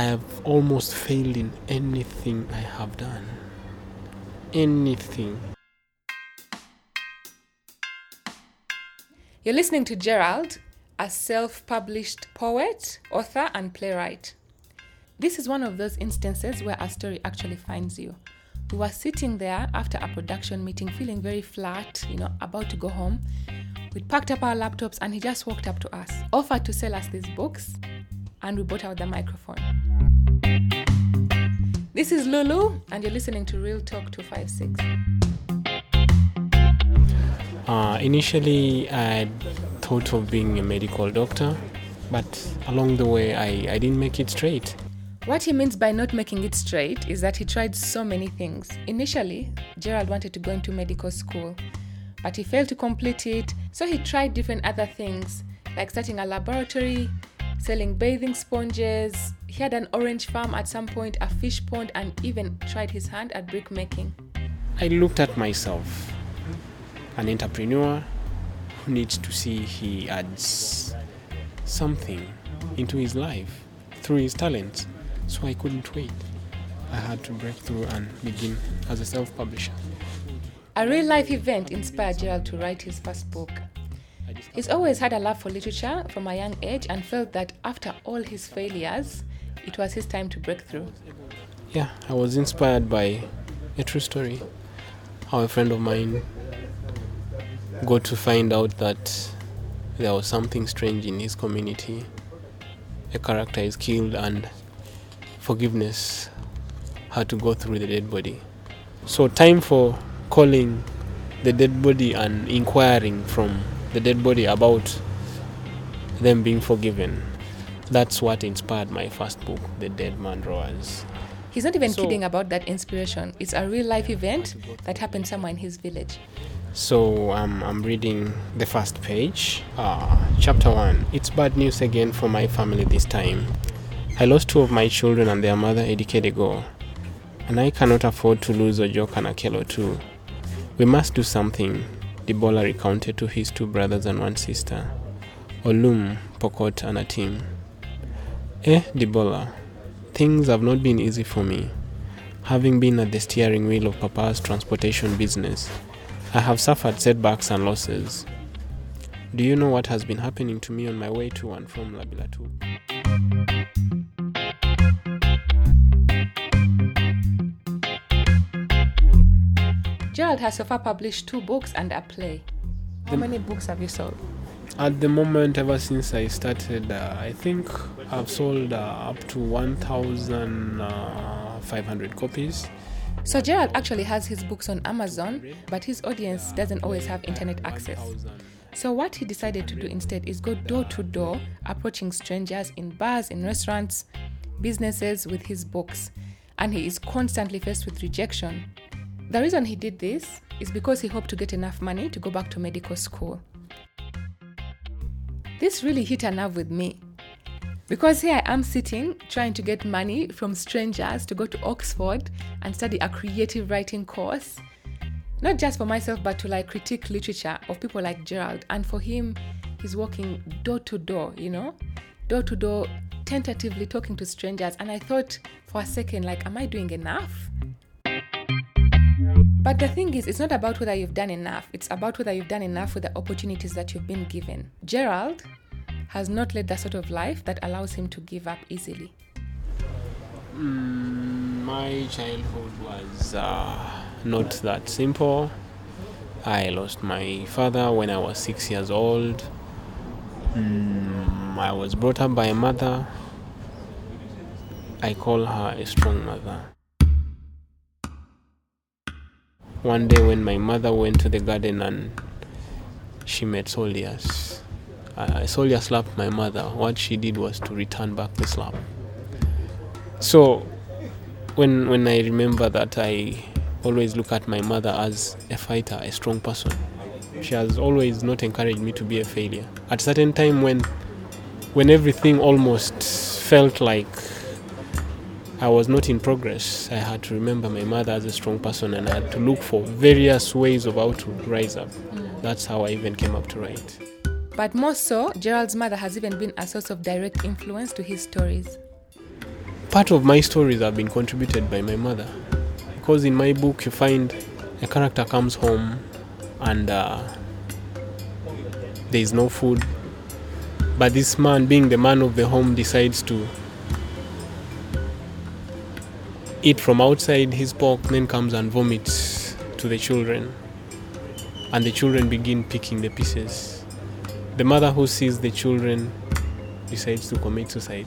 I have almost failed in anything I have done. Anything. You're listening to Gerald, a self published poet, author, and playwright. This is one of those instances where a story actually finds you. We were sitting there after a production meeting, feeling very flat, you know, about to go home. We packed up our laptops and he just walked up to us, offered to sell us these books, and we bought out the microphone. This is Lulu, and you're listening to Real Talk 256. Uh, initially, I thought of being a medical doctor, but along the way, I, I didn't make it straight. What he means by not making it straight is that he tried so many things. Initially, Gerald wanted to go into medical school, but he failed to complete it, so he tried different other things, like starting a laboratory, selling bathing sponges. He had an orange farm at some point, a fish pond, and even tried his hand at brick making. I looked at myself, an entrepreneur who needs to see he adds something into his life through his talents. So I couldn't wait. I had to break through and begin as a self publisher. A real life event inspired Gerald to write his first book. He's always had a love for literature from a young age and felt that after all his failures, it was his time to break through. Yeah, I was inspired by a true story. How a friend of mine got to find out that there was something strange in his community. A character is killed and forgiveness had to go through the dead body. So, time for calling the dead body and inquiring from the dead body about them being forgiven. That's what inspired my first book, The Dead Man Roars. He's not even So- kidding about that inspiration. It's a real life event that happened somewhere in his village. So um, I'm reading the first page, uh, chapter one. It's bad news again for my family this time. I lost two of my children and their mother a decade ago, and I cannot afford to lose Ojoka and Akelo too. We must do something. Debola recounted to his two brothers and one sister, Olum, Pokot, and Atim. Eh, Debola, things have not been easy for me. Having been at the steering wheel of Papa's transportation business, I have suffered setbacks and losses. Do you know what has been happening to me on my way to and from Labilatu? Gerald has so far published two books and a play. How many books have you sold? At the moment, ever since I started, uh, I think I've sold uh, up to 1,500 copies. So Gerald actually has his books on Amazon, but his audience doesn't always have internet access. So what he decided to do instead is go door to door, approaching strangers in bars, in restaurants, businesses with his books, and he is constantly faced with rejection. The reason he did this is because he hoped to get enough money to go back to medical school. This really hit a nerve with me. Because here I am sitting trying to get money from strangers to go to Oxford and study a creative writing course. Not just for myself, but to like critique literature of people like Gerald. And for him, he's walking door to door, you know, door to door, tentatively talking to strangers. And I thought for a second, like, am I doing enough? But the thing is, it's not about whether you've done enough, it's about whether you've done enough with the opportunities that you've been given. Gerald has not led the sort of life that allows him to give up easily. Mm, my childhood was uh, not that simple. I lost my father when I was six years old. Mm, I was brought up by a mother. I call her a strong mother. One day, when my mother went to the garden and she met Solias, uh, Solia slapped my mother. What she did was to return back the slap. So, when when I remember that, I always look at my mother as a fighter, a strong person. She has always not encouraged me to be a failure. At certain time, when when everything almost felt like I was not in progress, I had to remember my mother as a strong person, and I had to look for various ways of how to rise up. That's how I even came up to write. But more so, Gerald's mother has even been a source of direct influence to his stories. part of my stories have been contributed by my mother. Because in my book, you find a character comes home and uh, there is no food. But this man, being the man of the home, decides to eat from outside his pork, then comes and vomits to the children. And the children begin picking the pieces. The mother who sees the children decides to commit suicide.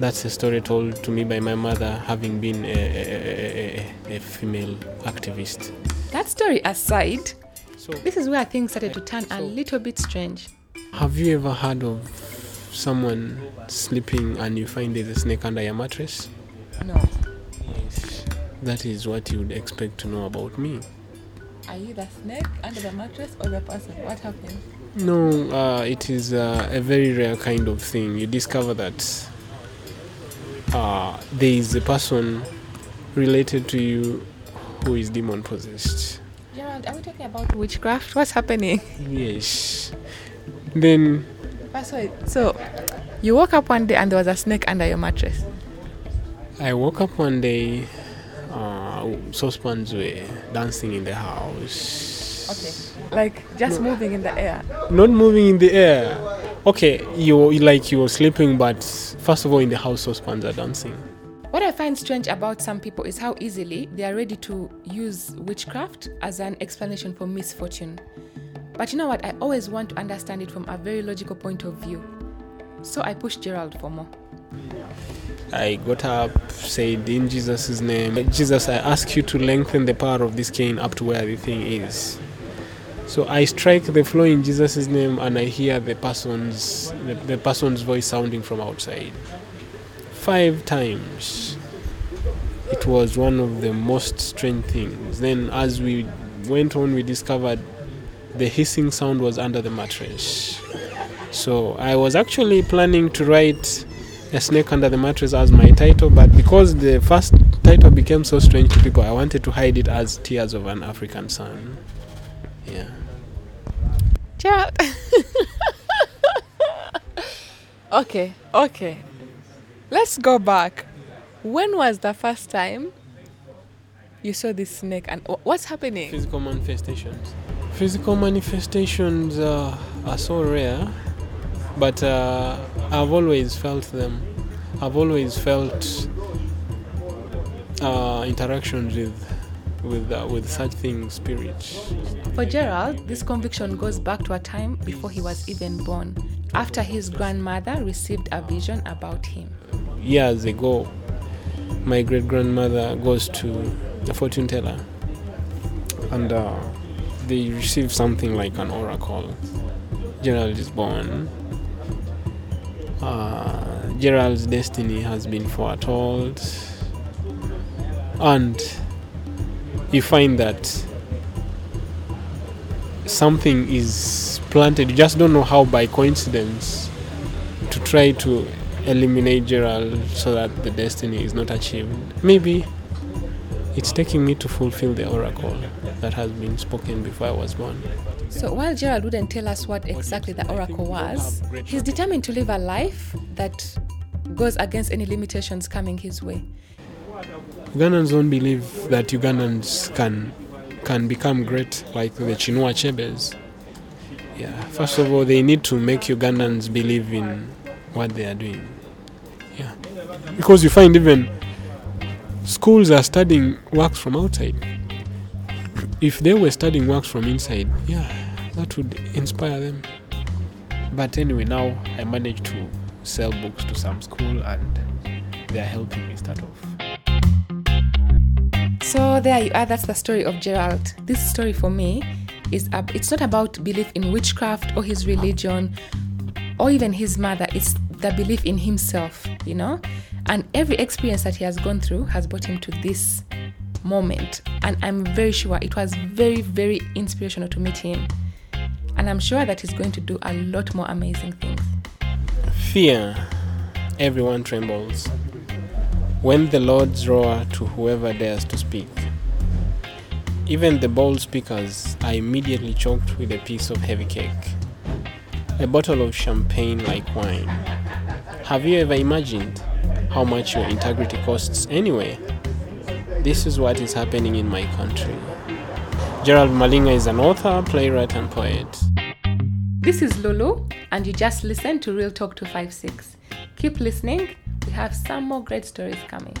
That's a story told to me by my mother, having been a, a, a, a female activist. That story aside, So, this is where things started to turn a little bit strange. have you ever heard of someone sleeping and you find there's a snake under your mattress? No. That is what you would expect to know about me. Are you the snake under the mattress or the person? What happened? No, uh, it is uh, a very rare kind of thing. You discover that uh, there is a person related to you who is demon possessed. Gerald, are we talking about witchcraft? What's happening? Yes. Then So, so you woke up one day and there was a snake under your mattress. I woke up one day, saucepans were dancing in the house. Okay. Like just moving in the air. Not moving in the air. Okay, you like you were sleeping, but first of all, in the house, saucepans are dancing. What I find strange about some people is how easily they are ready to use witchcraft as an explanation for misfortune. But you know what? I always want to understand it from a very logical point of view. So I pushed Gerald for more. I got up, said, In Jesus' name, Jesus, I ask you to lengthen the power of this cane up to where the thing is. So I strike the floor in Jesus' name, and I hear the person's the, the person's voice sounding from outside. Five times. It was one of the most strange things. Then, as we went on, we discovered the hissing sound was under the mattress. So I was actually planning to write a snake under the mattress as my title, but because the first title became so strange to people, I wanted to hide it as Tears of an African Sun. Yeah. Gerald. okay, okay. Let's go back. When was the first time you saw this snake and what's happening? Physical manifestations. Physical manifestations uh, are so rare, but uh, I've always felt them. I've always felt uh, interactions with with uh, with such things, spirits. For Gerald, this conviction goes back to a time before he was even born, after his grandmother received a vision about him. years ago, my great grandmother goes to a fortune teller and uh, they receive something like an oracle. Gerald is born. Uh, Gerald's destiny has been foretold, and you find that something is planted. You just don't know how, by coincidence, to try to eliminate Gerald so that the destiny is not achieved. Maybe it's taking me to fulfill the oracle that has been spoken before I was born. So while Gerald wouldn't tell us what exactly the oracle was, he's determined to live a life that goes against any limitations coming his way. Ugandans don't believe that Ugandans can can become great like the Chinua Achebes. Yeah, first of all, they need to make Ugandans believe in what they are doing. Yeah, because you find even schools are studying works from outside. If they were studying works from inside, yeah, that would inspire them. But anyway, now I managed to sell books to some school and they are helping me start off. So there you are. That's the story of Gerald. This story for me is ab- it's not about belief in witchcraft or his religion or even his mother. It's the belief in himself, you know. And every experience that he has gone through has brought him to this moment. And I'm very sure it was very, very inspirational to meet him. And I'm sure that he's going to do a lot more amazing things. Fear, everyone trembles. When the Lord's roar to whoever dares to speak. Even the bold speakers are immediately choked with a piece of heavy cake, a bottle of champagne like wine. Have you ever imagined how much your integrity costs anyway. This is what is happening in my country. Gerald Malinga is an author, playwright, and poet. This is Lulu, and you just listened to Real Talk 256. Keep listening, we have some more great stories coming.